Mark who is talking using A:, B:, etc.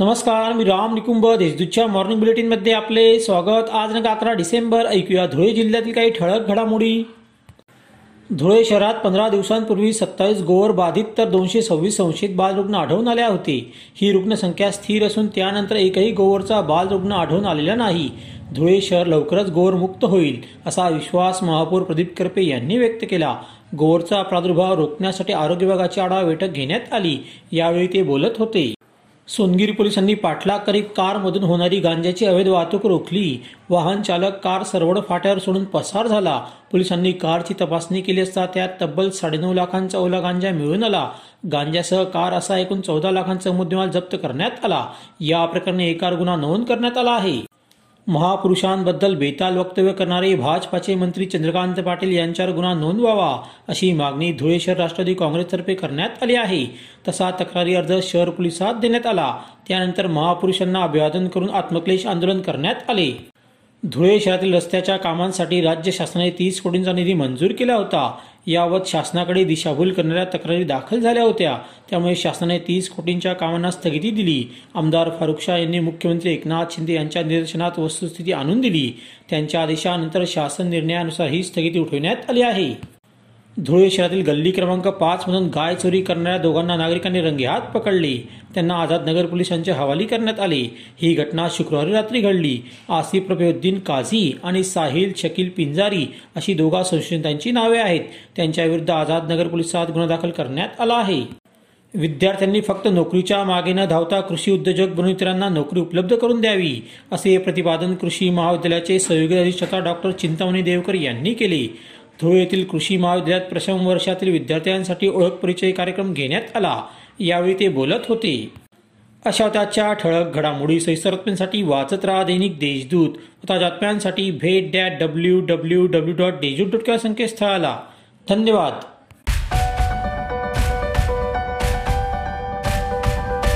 A: नमस्कार मी राम निकुंभ देशदूतच्या मॉर्निंग बुलेटिनमध्ये आपले स्वागत. आज नका अकरा डिसेंबर ऐकूया धुळे जिल्ह्यातील काही ठळक घडामोडी. धुळे शहरात पंधरा दिवसांपूर्वी सत्तावीस गोवर बाधित तर दोनशे सव्वीस संशयित बालरुग्ण आढळून आले होते. ही रुग्णसंख्या स्थिर असून त्यानंतर एकही गोवरचा बालरुग्ण आढळून आलेला नाही. धुळे शहर लवकरच गोवर मुक्त होईल असा विश्वास महापौर प्रदीप करपे यांनी व्यक्त केला. गोवरचा प्रादुर्भाव रोखण्यासाठी आरोग्य विभागाची आढावा बैठक घेण्यात आली. यावेळी ते बोलत होते. सोनगिरी पोलिसांनी पाठलाग करीत कारमधून होणारी गांजाची अवैध वाहतूक रोखली. वाहन चालक कार सरवड फाट्यावर सोडून पसार झाला. पोलिसांनी कारची तपासणी केली असता त्यात तब्बल साडेनऊ लाखांचा ओला गांजा मिळून आला. गांजासह कार असा एकूण चौदा लाखांचा मुद्देमाल जप्त करण्यात आला. या प्रकरणी एकार गुन्हा नोंद करण्यात आला आहे. महापुरुषांबद्दल बेताल वक्तव्य करणारे भाजपाचे मंत्री चंद्रकांत पाटील यांच्यावर गुन्हा नोंदवावा अशी मागणी धुळे शहर राष्ट्रवादी काँग्रेसतर्फे करण्यात आली आहे. तसा तक्रारी अर्ज शहर पोलिसात देण्यात आला. त्यानंतर महापुरुषांना अभिवादन करून आत्मक्लेश आंदोलन करण्यात आले. धुळे शहरातील रस्त्याच्या कामांसाठी राज्य शासनाने तीस कोटींचा निधी मंजूर केला होता. यावत शासनाकडे दिशाभूल करणाऱ्या तक्रारी दाखल झाल्या होत्या. त्यामुळे शासनाने तीस कोटींच्या कामांना स्थगिती दिली. आमदार फारुख शाह यांनी मुख्यमंत्री एकनाथ शिंदे यांच्या निदर्शनात वस्तुस्थिती आणून दिली. त्यांच्या आदेशानंतर शासन निर्णयानुसार ही स्थगिती उठवण्यात आली आहे. धुळे शहरातील गल्ली क्रमांक पाच मधून गाय चोरी करणाऱ्या दोघांना नागरिकांनी रंगेहात पकडले. त्यांना आझाद नगर पोलिसांच्या हवाली करण्यात आले. ही घटना शुक्रवारी रात्री घडली. आसिफ रफिउद्दीन काझी आणि साहिल शकील पिंजारी अशी दोघा संशयितांची नावे आहेत. त्यांच्या विरुद्ध आझाद नगर पोलिसात गुन्हा दाखल करण्यात आला आहे. विद्यार्थ्यांनी फक्त नोकरीच्या मागे न धावता कृषी उद्योजक बनून इतरांना नोकरी उपलब्ध करून द्यावी असे प्रतिपादन कृषी महाविद्यालयाचे सहयोगी अधिष्ठाता डॉक्टर चिंतामणी देवकर यांनी केले. धुळे येथील कृषी महाविद्यालयात प्रथम वर्षातील विद्यार्थ्यांसाठी ओळख परिचय कार्यक्रम घेण्यात आला. यावेळी ते बोलत होते. अशा त्याच्या ठळक घडामोडी सैसरत्म्यांसाठी वाचत राहा दैनिक देशदूत. ताजात्म्यांसाठी भेट dot W W W dot Deshdoot dot संकेतस्थळाला. धन्यवाद.